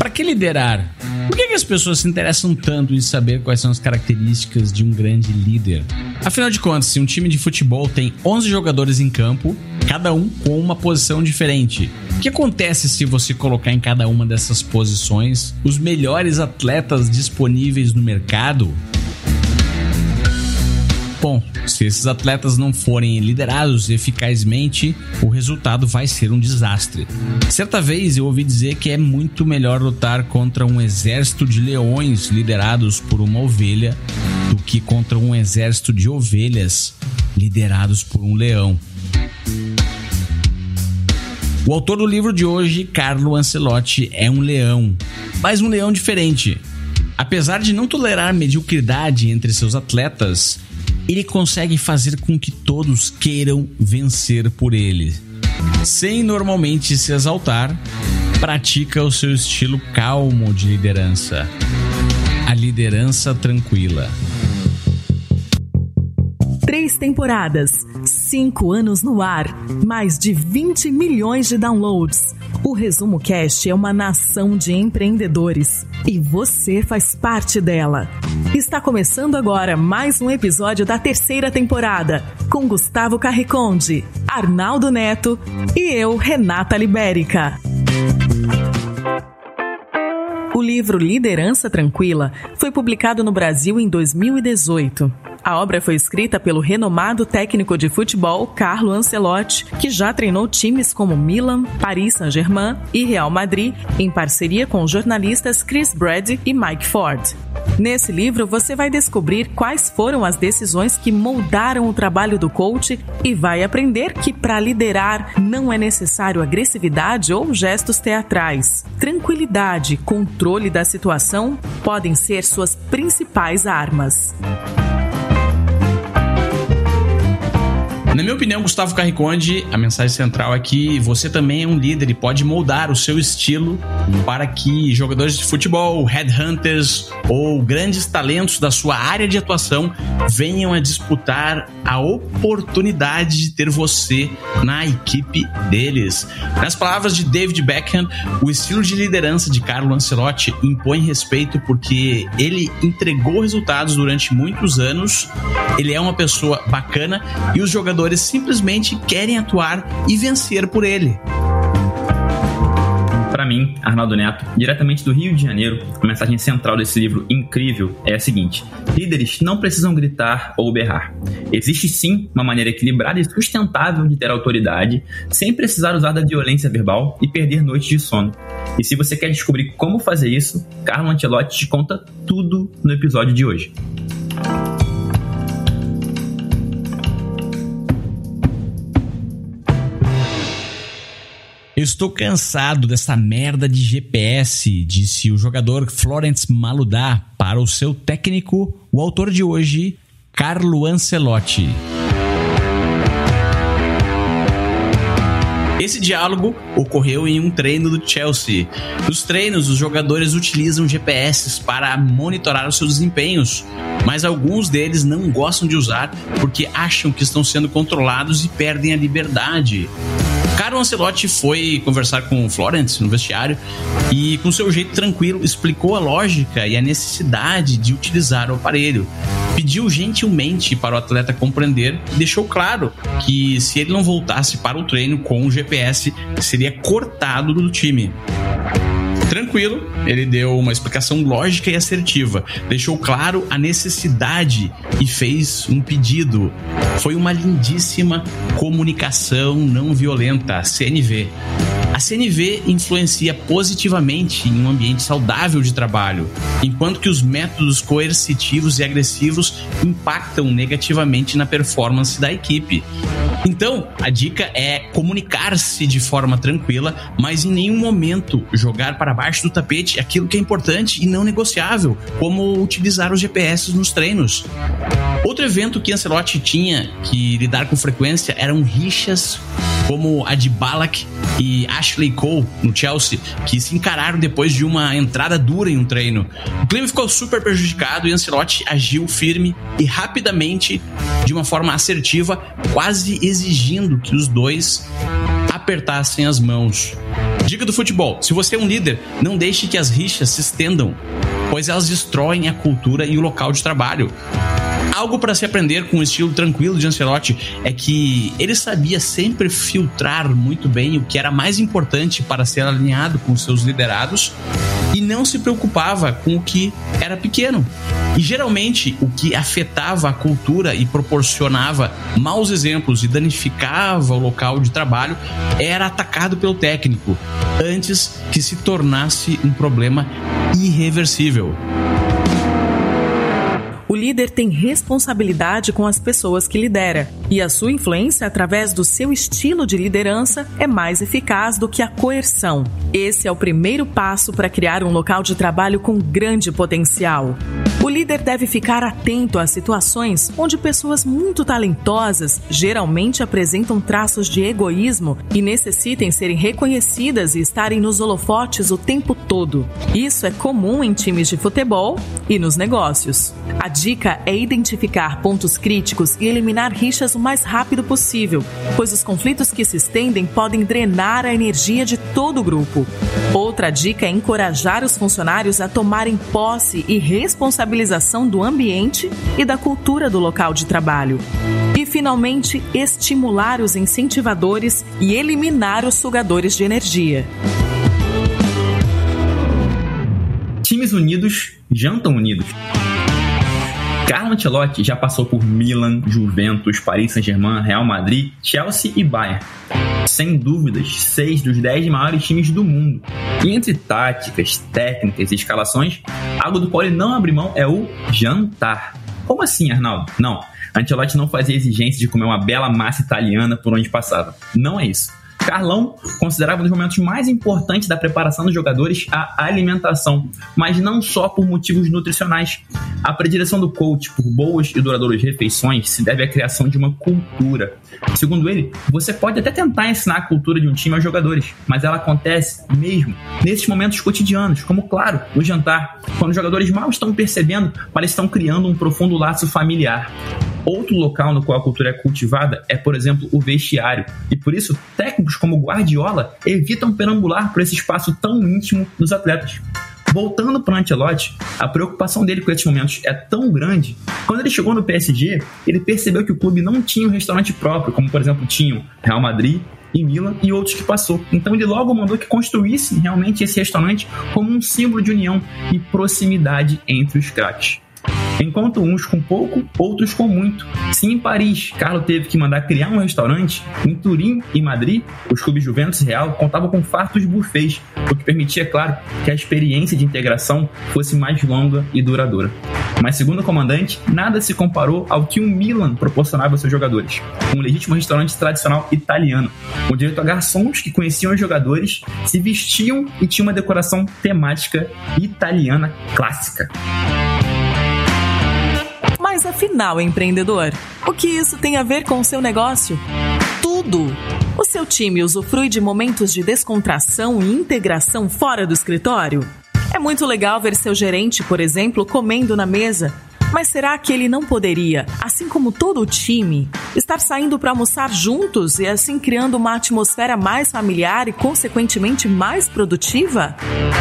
Para que liderar? Por que, que, as pessoas se interessam tanto em saber quais são as características de um grande líder? Afinal de contas, se um time de futebol tem 11 jogadores em campo, cada um com uma posição diferente, o que acontece se você colocar em cada uma dessas posições os melhores atletas disponíveis no mercado? Bom, se esses atletas não forem liderados eficazmente, o resultado vai ser um desastre. Certa vez eu ouvi dizer que é muito melhor lutar contra um exército de leões liderados por uma ovelha do que contra um exército de ovelhas liderados por um leão. O autor do livro de hoje, Carlo Ancelotti, é um leão, mas um leão diferente. Apesar de não tolerar mediocridade entre seus atletas, ele consegue fazer com que todos queiram vencer por ele. Sem normalmente se exaltar, pratica o seu estilo calmo de liderança. A liderança tranquila. Três temporadas, cinco anos no ar, mais de 20 milhões de downloads. O Resumo Cast é uma nação de empreendedores e você faz parte dela. Está começando agora mais um episódio da terceira temporada com Gustavo Carriconde, Arnaldo Neto e eu, Renata Libérica. O livro Liderança Tranquila foi publicado no Brasil em 2018. A obra foi escrita pelo renomado técnico de futebol Carlo Ancelotti, que já treinou times como Milan, Paris Saint-Germain e Real Madrid, em parceria com os jornalistas Chris Brady e Mike Ford. Nesse livro, você vai descobrir quais foram as decisões que moldaram o trabalho do coach e vai aprender que para liderar não é necessário agressividade ou gestos teatrais. Tranquilidade, controle da situação podem ser suas principais armas. Na minha opinião, Gustavo Carriconde, a mensagem central é que você também é um líder e pode moldar o seu estilo para que jogadores de futebol, headhunters ou grandes talentos da sua área de atuação venham a disputar a oportunidade de ter você na equipe deles. Nas palavras de David Beckham, o estilo de liderança de Carlo Ancelotti impõe respeito porque ele entregou resultados durante muitos anos, ele é uma pessoa bacana e os jogadores jogadores simplesmente querem atuar e vencer por ele. Para mim, Arnaldo Neto, diretamente do Rio de Janeiro, a mensagem central desse livro incrível é a seguinte: líderes não precisam gritar ou berrar. Existe sim uma maneira equilibrada e sustentável de ter autoridade, sem precisar usar da violência verbal e perder noites de sono. E se você quer descobrir como fazer isso, Carlo Ancelotti te conta tudo no episódio de hoje. Estou cansado dessa merda de GPS, disse o jogador Florence Maludá para o seu técnico, o autor de hoje, Carlo Ancelotti. Esse diálogo ocorreu em um treino do Chelsea. Nos treinos, os jogadores utilizam GPS para monitorar os seus desempenhos, mas alguns deles não gostam de usar porque acham que estão sendo controlados e perdem a liberdade. Carlo Ancelotti foi conversar com o Florence no vestiário e, com seu jeito tranquilo, explicou a lógica e a necessidade de utilizar o aparelho. Pediu gentilmente para o atleta compreender e deixou claro que, se ele não voltasse para o treino com o GPS, seria cortado do time. Tranquilo, ele deu uma explicação lógica e assertiva, deixou claro a necessidade e fez um pedido. Foi uma lindíssima comunicação não violenta, CNV. A CNV influencia positivamente em um ambiente saudável de trabalho, enquanto que os métodos coercitivos e agressivos impactam negativamente na performance da equipe. Então, a dica é comunicar-se de forma tranquila, mas em nenhum momento jogar para baixo do tapete aquilo que é importante e não negociável, como utilizar os GPS nos treinos. Outro evento que Ancelotti tinha que lidar com frequência eram rixas como a de Balak e Ashley Cole no Chelsea, que se encararam depois de uma entrada dura em um treino. O clima ficou super prejudicado e Ancelotti agiu firme e rapidamente, de uma forma assertiva, quase exigindo que os dois apertassem as mãos. Dica do futebol: se você é um líder, não deixe que as rixas se estendam, pois elas destroem a cultura e o local de trabalho. Algo para se aprender com o estilo tranquilo de Ancelotti é que ele sabia sempre filtrar muito bem o que era mais importante para ser alinhado com seus liderados e não se preocupava com o que era pequeno. E geralmente o que afetava a cultura e proporcionava maus exemplos e danificava o local de trabalho era atacado pelo técnico antes que se tornasse um problema irreversível. Líder tem responsabilidade com as pessoas que lidera, e a sua influência através do seu estilo de liderança é mais eficaz do que a coerção. Esse é o primeiro passo para criar um local de trabalho com grande potencial. O líder deve ficar atento às situações onde pessoas muito talentosas geralmente apresentam traços de egoísmo e necessitem serem reconhecidas e estarem nos holofotes o tempo todo. Isso é comum em times de futebol e nos negócios. A dica é identificar pontos críticos e eliminar rixas o mais rápido possível, pois os conflitos que se estendem podem drenar a energia de todo o grupo. Outra dica é encorajar os funcionários a tomarem posse e responsabilização do ambiente e da cultura do local de trabalho. E, finalmente, estimular os incentivadores e eliminar os sugadores de energia. Times unidos jantam unidos. Carlo Ancelotti já passou por Milan, Juventus, Paris Saint-Germain, Real Madrid, Chelsea e Bayern. Sem dúvidas, seis dos dez maiores times do mundo. E entre táticas, técnicas e escalações, algo do qual ele não abre mão é o jantar. Como assim, Arnaldo? Não, Ancelotti não fazia exigência de comer uma bela massa italiana por onde passava. Não é isso. Carlão considerava um dos momentos mais importantes da preparação dos jogadores a alimentação, mas não só por motivos nutricionais. A predileção do coach por boas e duradouras refeições se deve à criação de uma cultura. Segundo ele, você pode até tentar ensinar a cultura de um time aos jogadores, mas ela acontece mesmo nesses momentos cotidianos, como, claro, no jantar, quando os jogadores mal estão percebendo, mas estão criando um profundo laço familiar. Outro local no qual a cultura é cultivada é, por exemplo, o vestiário. E por isso, técnicos como Guardiola evitam perambular por esse espaço tão íntimo dos atletas. Voltando para o Ancelotti, a preocupação dele com esses momentos é tão grande. Quando ele chegou no PSG, ele percebeu que o clube não tinha um restaurante próprio, como por exemplo tinham Real Madrid e Milan e outros que passou. Então ele logo mandou que construísse realmente esse restaurante como um símbolo de união e proximidade entre os craques enquanto uns com pouco, outros com muito. Se em Paris, Carlo teve que mandar criar um restaurante, em Turim e Madrid, os clubes Juventus e Real contavam com fartos buffets, o que permitia, claro, que a experiência de integração fosse mais longa e duradoura. Mas, segundo o comandante, nada se comparou ao que o Milan proporcionava aos seus jogadores. Um legítimo restaurante tradicional italiano, com direito a garçons que conheciam os jogadores, se vestiam e tinha uma decoração temática italiana clássica. Mas afinal, empreendedor, o que isso tem a ver com o seu negócio? Tudo! O seu time usufrui de momentos de descontração e integração fora do escritório? É muito legal ver seu gerente, por exemplo, comendo na mesa mas será que ele não poderia, assim como todo o time, estar saindo para almoçar juntos e assim criando uma atmosfera mais familiar e, consequentemente, mais produtiva?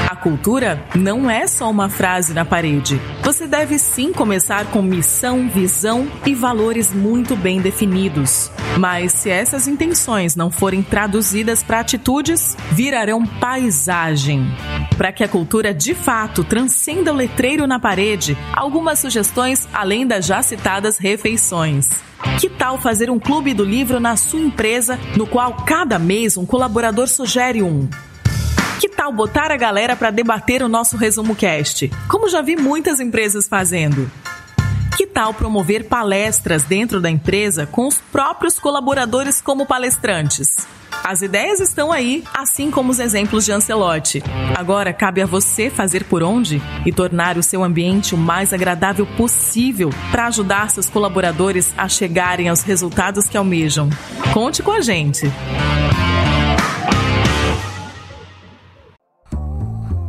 A cultura não é só uma frase na parede. Você deve sim começar com missão, visão e valores muito bem definidos. Mas se essas intenções não forem traduzidas para atitudes, virarão paisagem. Para que a cultura de fato transcenda o letreiro na parede, algumas sugestões além das já citadas refeições. Que tal fazer um clube do livro na sua empresa, no qual cada mês um colaborador sugere um? Que tal botar a galera para debater o nosso resumo cast, como já vi muitas empresas fazendo? Tal promover palestras dentro da empresa com os próprios colaboradores como palestrantes? As ideias estão aí, assim como os exemplos de Ancelotti. Agora cabe a você fazer por onde e tornar o seu ambiente o mais agradável possível para ajudar seus colaboradores a chegarem aos resultados que almejam. Conte com a gente!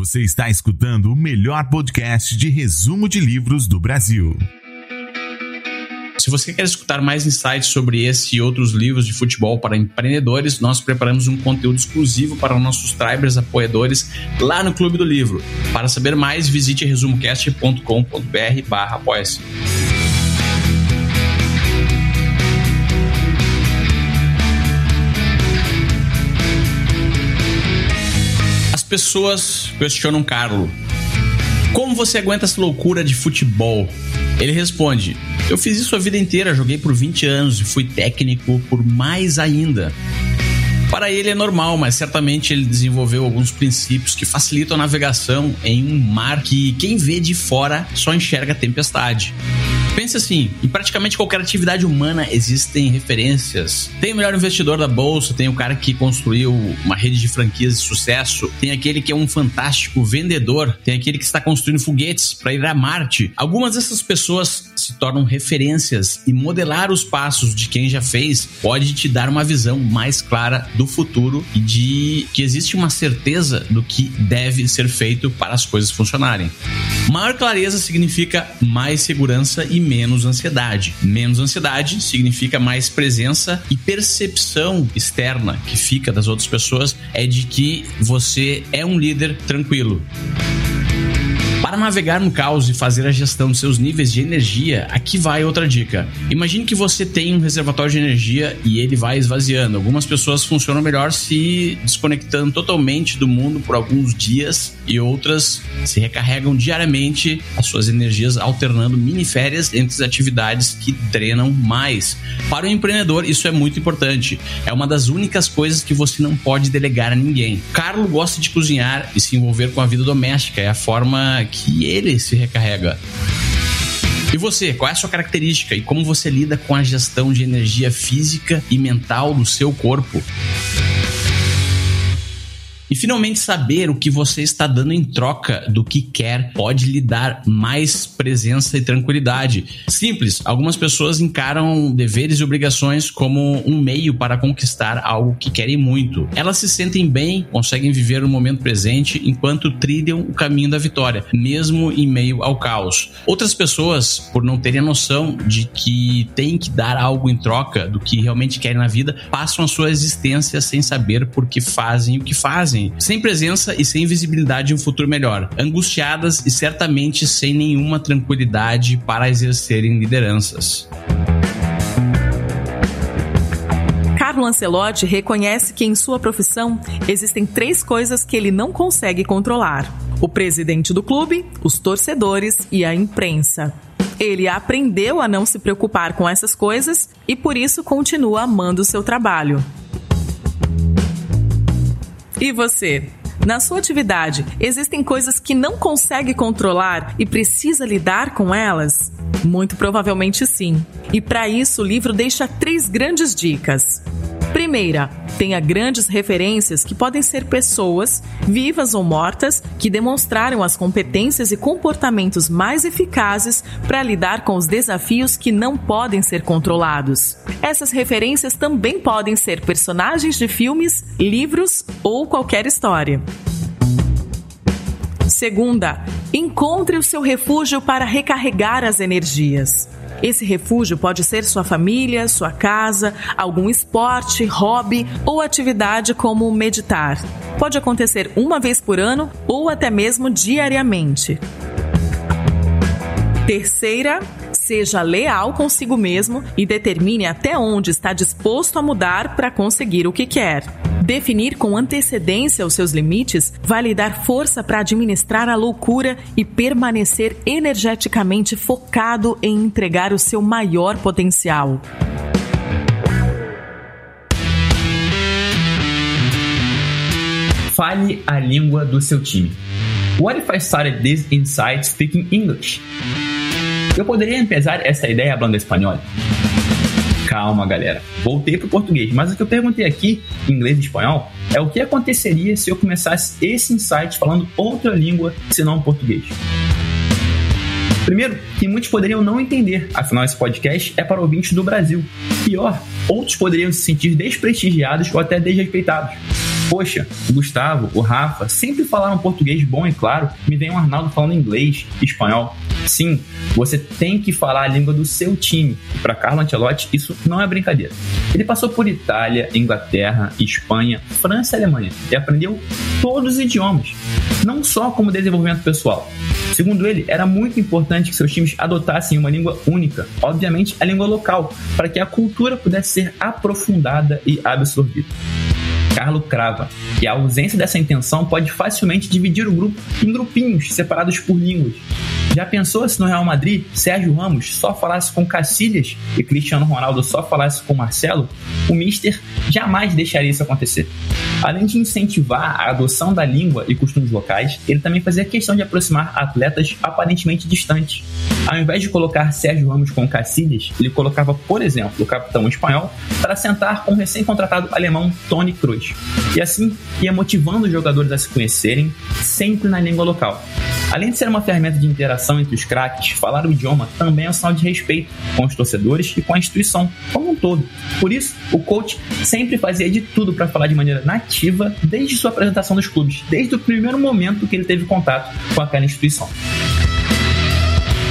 Você está escutando o melhor podcast de resumo de livros do Brasil. Se você quer escutar mais insights sobre esse e outros livros de futebol para empreendedores, nós preparamos um conteúdo exclusivo para nossos tribers apoiadores lá no Clube do Livro. Para saber mais, visite resumocast.com.br pessoas questionam Carlo: Como você aguenta essa loucura de futebol? Ele responde: Eu fiz isso a vida inteira, joguei por 20 anos e fui técnico por mais ainda. Para ele é normal, mas certamente ele desenvolveu alguns princípios que facilitam a navegação em um mar que quem vê de fora só enxerga tempestade. Pense assim, em praticamente qualquer atividade humana existem referências. Tem o melhor investidor da bolsa, tem o cara que construiu uma rede de franquias de sucesso, tem aquele que é um fantástico vendedor, tem aquele que está construindo foguetes para ir a Marte. Algumas dessas pessoas se tornam referências e modelar os passos de quem já fez pode te dar uma visão mais clara do futuro e de que existe uma certeza do que deve ser feito para as coisas funcionarem. Maior clareza significa mais segurança e menos ansiedade. Menos ansiedade significa mais presença e percepção externa que fica das outras pessoas é de que você é um líder tranquilo. Para navegar no caos e fazer a gestão dos seus níveis de energia, aqui vai outra dica. Imagine que você tem um reservatório de energia e ele vai esvaziando. Algumas pessoas funcionam melhor se desconectando totalmente do mundo por alguns dias e outras se recarregam diariamente as suas energias, alternando mini férias entre as atividades que drenam mais. Para o empreendedor, isso é muito importante. É uma das únicas coisas que você não pode delegar a ninguém. Carlo gosta de cozinhar e se envolver com a vida doméstica. É a forma que que ele se recarrega. E você, qual é a sua característica e como você lida com a gestão de energia física e mental do seu corpo? E finalmente saber o que você está dando em troca do que quer pode lhe dar mais presença e tranquilidade. Simples, algumas pessoas encaram deveres e obrigações como um meio para conquistar algo que querem muito. Elas se sentem bem, conseguem viver o momento presente enquanto trilham o caminho da vitória, mesmo em meio ao caos. Outras pessoas, por não terem a noção de que têm que dar algo em troca do que realmente querem na vida, passam a sua existência sem saber por que fazem o que fazem sem presença e sem visibilidade em um futuro melhor, angustiadas e certamente sem nenhuma tranquilidade para exercerem lideranças. Carlo Ancelotti reconhece que em sua profissão existem três coisas que ele não consegue controlar: o presidente do clube, os torcedores e a imprensa. Ele aprendeu a não se preocupar com essas coisas e por isso continua amando o seu trabalho. E você? Na sua atividade, existem coisas que não consegue controlar e precisa lidar com elas? Muito provavelmente sim. E para isso, o livro deixa três grandes dicas. Primeira, tenha grandes referências que podem ser pessoas, vivas ou mortas, que demonstraram as competências e comportamentos mais eficazes para lidar com os desafios que não podem ser controlados. Essas referências também podem ser personagens de filmes, livros ou qualquer história. Segunda, encontre o seu refúgio para recarregar as energias. Esse refúgio pode ser sua família, sua casa, algum esporte, hobby ou atividade como meditar. Pode acontecer uma vez por ano ou até mesmo diariamente. Terceira, seja leal consigo mesmo e determine até onde está disposto a mudar para conseguir o que quer. Definir com antecedência os seus limites vai lhe dar força para administrar a loucura e permanecer energeticamente focado em entregar o seu maior potencial. Fale a língua do seu time. What if I started this inside speaking English? Eu poderia empezar essa ideia falando espanhol? Calma, galera. Voltei pro português, mas o que eu perguntei aqui, em inglês e espanhol, é o que aconteceria se eu começasse esse insight falando outra língua senão português. Primeiro, que muitos poderiam não entender, afinal esse podcast é para ouvintes do Brasil. Pior, outros poderiam se sentir desprestigiados ou até desrespeitados. Poxa, o Gustavo, o Rafa sempre falaram português bom e claro, me vem o Arnaldo falando inglês, espanhol. Sim, você tem que falar a língua do seu time. Para Carlo Ancelotti, isso não é brincadeira. Ele passou por Itália, Inglaterra, Espanha, França e Alemanha e aprendeu todos os idiomas, não só como desenvolvimento pessoal. Segundo ele, era muito importante que seus times adotassem uma língua única, obviamente a língua local, para que a cultura pudesse ser aprofundada e absorvida. Carlo crava que a ausência dessa intenção pode facilmente dividir o grupo em grupinhos separados por línguas. Já pensou se no Real Madrid Sérgio Ramos só falasse com Cacilhas e Cristiano Ronaldo só falasse com Marcelo? O Mister jamais deixaria isso acontecer. Além de incentivar a adoção da língua e costumes locais, ele também fazia questão de aproximar atletas aparentemente distantes. Ao invés de colocar Sérgio Ramos com Cacilhas, ele colocava, por exemplo, o capitão espanhol para sentar com o recém-contratado alemão Tony Kroos. E assim ia motivando os jogadores a se conhecerem sempre na língua local. Além de ser uma ferramenta de interação entre os craques, falar o idioma também é um sinal de respeito com os torcedores e com a instituição como um todo. Por isso, o coach sempre fazia de tudo para falar de maneira nativa desde sua apresentação dos clubes, desde o primeiro momento que ele teve contato com aquela instituição.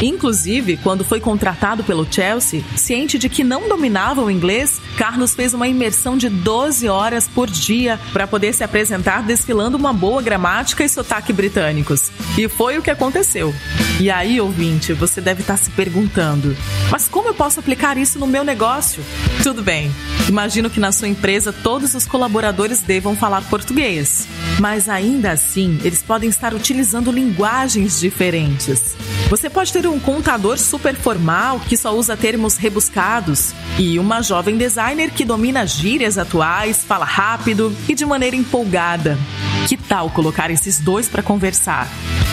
Inclusive, quando foi contratado pelo Chelsea, ciente de que não dominava o inglês, Carlos fez uma imersão de 12 horas por dia para poder se apresentar desfilando uma boa gramática e sotaque britânicos. E foi o que aconteceu. E aí, ouvinte, você deve estar se perguntando: mas como eu posso aplicar isso no meu negócio? Tudo bem, imagino que na sua empresa todos os colaboradores devam falar português. Mas ainda assim, eles podem estar utilizando linguagens diferentes. Você pode ter um contador super formal que só usa termos rebuscados e uma jovem designer que domina gírias atuais, fala rápido e de maneira empolgada. Que tal colocar esses dois para conversar?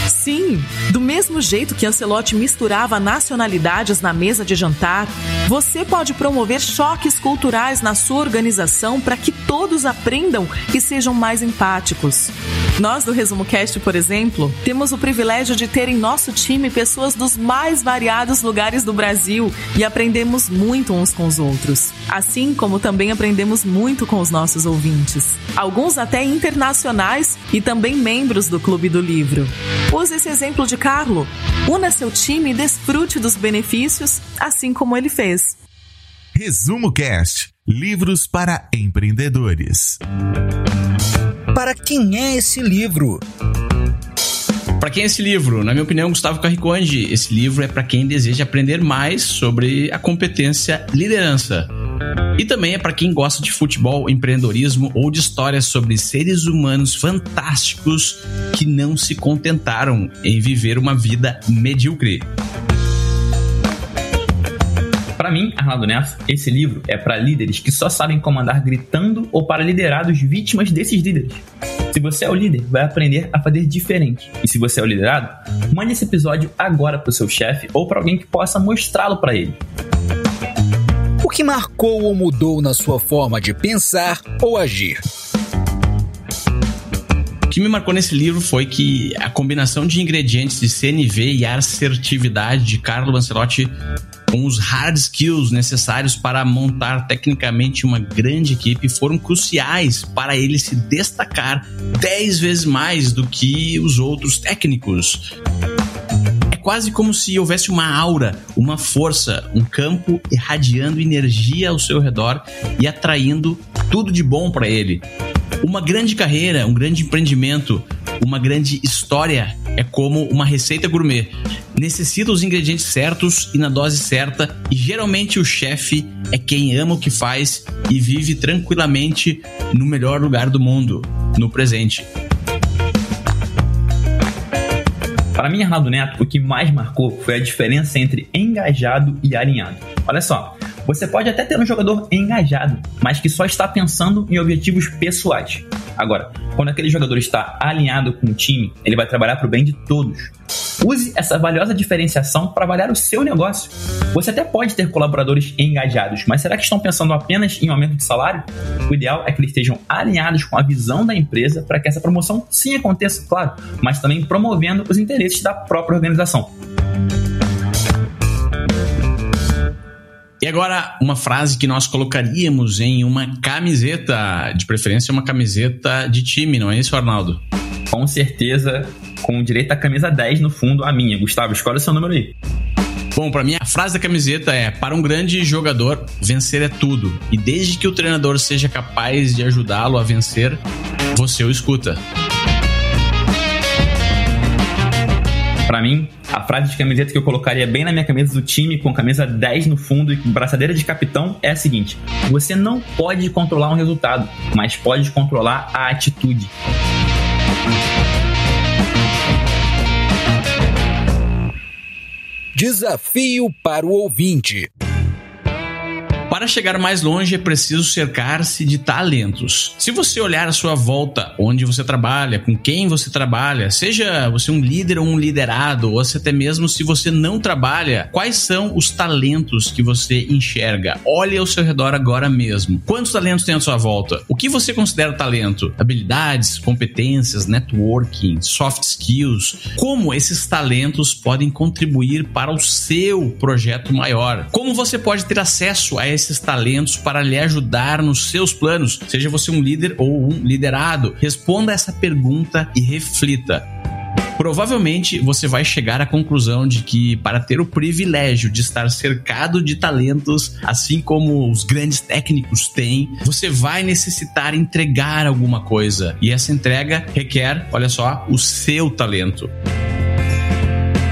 Sim, do mesmo jeito que Ancelotti misturava nacionalidades na mesa de jantar, você pode promover choques culturais na sua organização para que todos aprendam e sejam mais empáticos. Nós do Resumo Cast, por exemplo, temos o privilégio de ter em nosso time pessoas dos mais variados lugares do Brasil e aprendemos muito uns com os outros. Assim como também aprendemos muito com os nossos ouvintes. Alguns até internacionais e também membros do Clube do Livro. Use esse exemplo de Carlo. Una seu time e desfrute dos benefícios, assim como ele fez. Resumo Cast Livros para empreendedores. Para quem é esse livro? Para quem é esse livro? Na minha opinião, Gustavo Carriconde, esse livro é para quem deseja aprender mais sobre a competência liderança. E também é para quem gosta de futebol, empreendedorismo ou de histórias sobre seres humanos fantásticos que não se contentaram em viver uma vida medíocre. Para mim, Arnaldo Neto, esse livro é para líderes que só sabem comandar gritando ou para liderados vítimas desses líderes. Se você é o líder, vai aprender a fazer diferente. E se você é o liderado, mande esse episódio agora para o seu chefe ou para alguém que possa mostrá-lo para ele. O que marcou ou mudou na sua forma de pensar ou agir? Que me marcou nesse livro foi que a combinação de ingredientes de CNV e assertividade de Carlo Ancelotti com os hard skills necessários para montar tecnicamente uma grande equipe foram cruciais para ele se destacar 10 vezes mais do que os outros técnicos. É quase como se houvesse uma aura, uma força, um campo irradiando energia ao seu redor e atraindo tudo de bom para ele. Uma grande carreira, um grande empreendimento, uma grande história é como uma receita gourmet. Necessita os ingredientes certos e na dose certa, e geralmente o chefe é quem ama o que faz e vive tranquilamente no melhor lugar do mundo, no presente. Para mim, Arnaldo Neto, o que mais marcou foi a diferença entre engajado e alinhado. Olha só, você pode até ter um jogador engajado, mas que só está pensando em objetivos pessoais. Agora, quando aquele jogador está alinhado com o time, ele vai trabalhar para o bem de todos. Use essa valiosa diferenciação para avaliar o seu negócio. Você até pode ter colaboradores engajados, mas será que estão pensando apenas em aumento de salário? O ideal é que eles estejam alinhados com a visão da empresa para que essa promoção sim aconteça, claro, mas também promovendo os interesses da própria organização. E agora, uma frase que nós colocaríamos em uma camiseta, de preferência uma camiseta de time, não é isso, Arnaldo? Com certeza, com direito à camisa 10 no fundo, a minha. Gustavo, escolhe o seu número aí. Bom, para mim a frase da camiseta é: para um grande jogador, vencer é tudo. E desde que o treinador seja capaz de ajudá-lo a vencer, você o escuta. Para mim, a frase de camiseta que eu colocaria bem na minha camisa do time, com camisa 10 no fundo e braçadeira de capitão, é a seguinte: você não pode controlar um resultado, mas pode controlar a atitude. Desafio para o ouvinte. Para chegar mais longe é preciso cercar-se de talentos. Se você olhar à sua volta, onde você trabalha, com quem você trabalha, seja você um líder ou um liderado, ou até mesmo se você não trabalha, quais são os talentos que você enxerga? Olhe ao seu redor agora mesmo. Quantos talentos tem à sua volta? O que você considera talento? Habilidades, competências, networking, soft skills? Como esses talentos podem contribuir para o seu projeto maior? Como você pode ter acesso a esses talentos para lhe ajudar nos seus planos, seja você um líder ou um liderado. Responda essa pergunta e reflita. Provavelmente você vai chegar à conclusão de que, para ter o privilégio de estar cercado de talentos, assim como os grandes técnicos têm, você vai necessitar entregar alguma coisa. E essa entrega requer, olha só, o seu talento.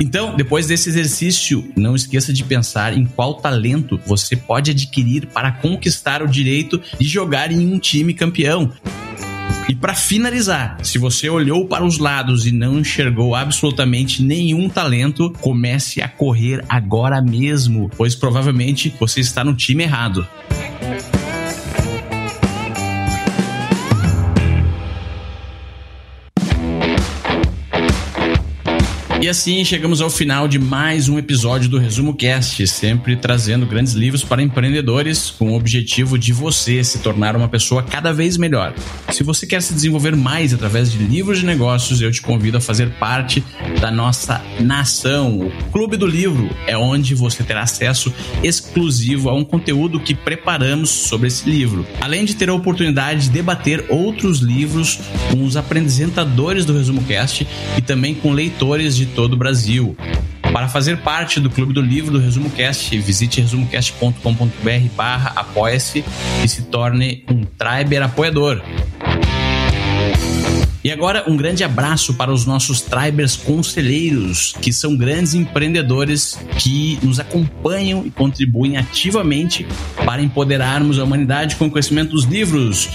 Então, depois desse exercício, não esqueça de pensar em qual talento você pode adquirir para conquistar o direito de jogar em um time campeão. E para finalizar, se você olhou para os lados e não enxergou absolutamente nenhum talento, comece a correr agora mesmo, pois provavelmente você está no time errado. E assim chegamos ao final de mais um episódio do Resumo Cast, sempre trazendo grandes livros para empreendedores com o objetivo de você se tornar uma pessoa cada vez melhor. Se você quer se desenvolver mais através de livros de negócios, eu te convido a fazer parte da nossa nação. O Clube do Livro é onde você terá acesso exclusivo a um conteúdo que preparamos sobre esse livro. Além de ter a oportunidade de debater outros livros com os apresentadores do Resumo Cast e também com leitores de todo o Brasil. Para fazer parte do Clube do Livro do Resumo Cast, visite resumocast.com.br barra apoia-se e se torne um Triber apoiador. E agora um grande abraço para os nossos Tribers conselheiros, que são grandes empreendedores que nos acompanham e contribuem ativamente para empoderarmos a humanidade com o conhecimento dos livros.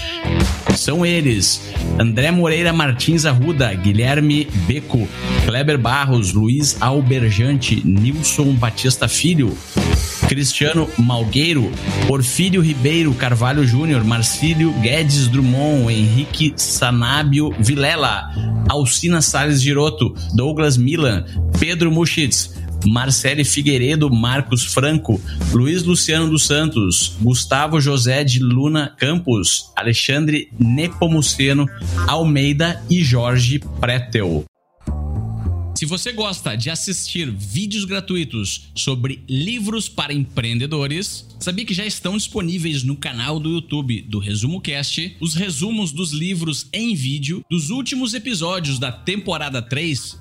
São eles: André Moreira Martins Arruda, Guilherme Beco, Kleber Barros, Luiz Alberjante, Nilson Batista Filho, Cristiano Malgueiro, Porfírio Ribeiro Carvalho Júnior, Marcílio Guedes Drummond, Henrique Sanábio Vilela, Alcina Salles Giroto, Douglas Milan, Pedro Muschitz, Marcele Figueiredo, Marcos Franco, Luiz Luciano dos Santos, Gustavo José de Luna Campos, Alexandre Nepomuceno Almeida e Jorge Pretel. Se você gosta de assistir vídeos gratuitos sobre livros para empreendedores, sabia que já estão disponíveis no canal do YouTube do Resumo Cast os resumos dos livros em vídeo dos últimos episódios da temporada 3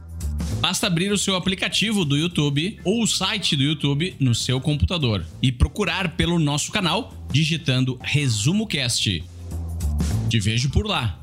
Basta abrir o seu aplicativo do YouTube ou o site do YouTube no seu computador e procurar pelo nosso canal digitando Resumo Cast. Te vejo por lá.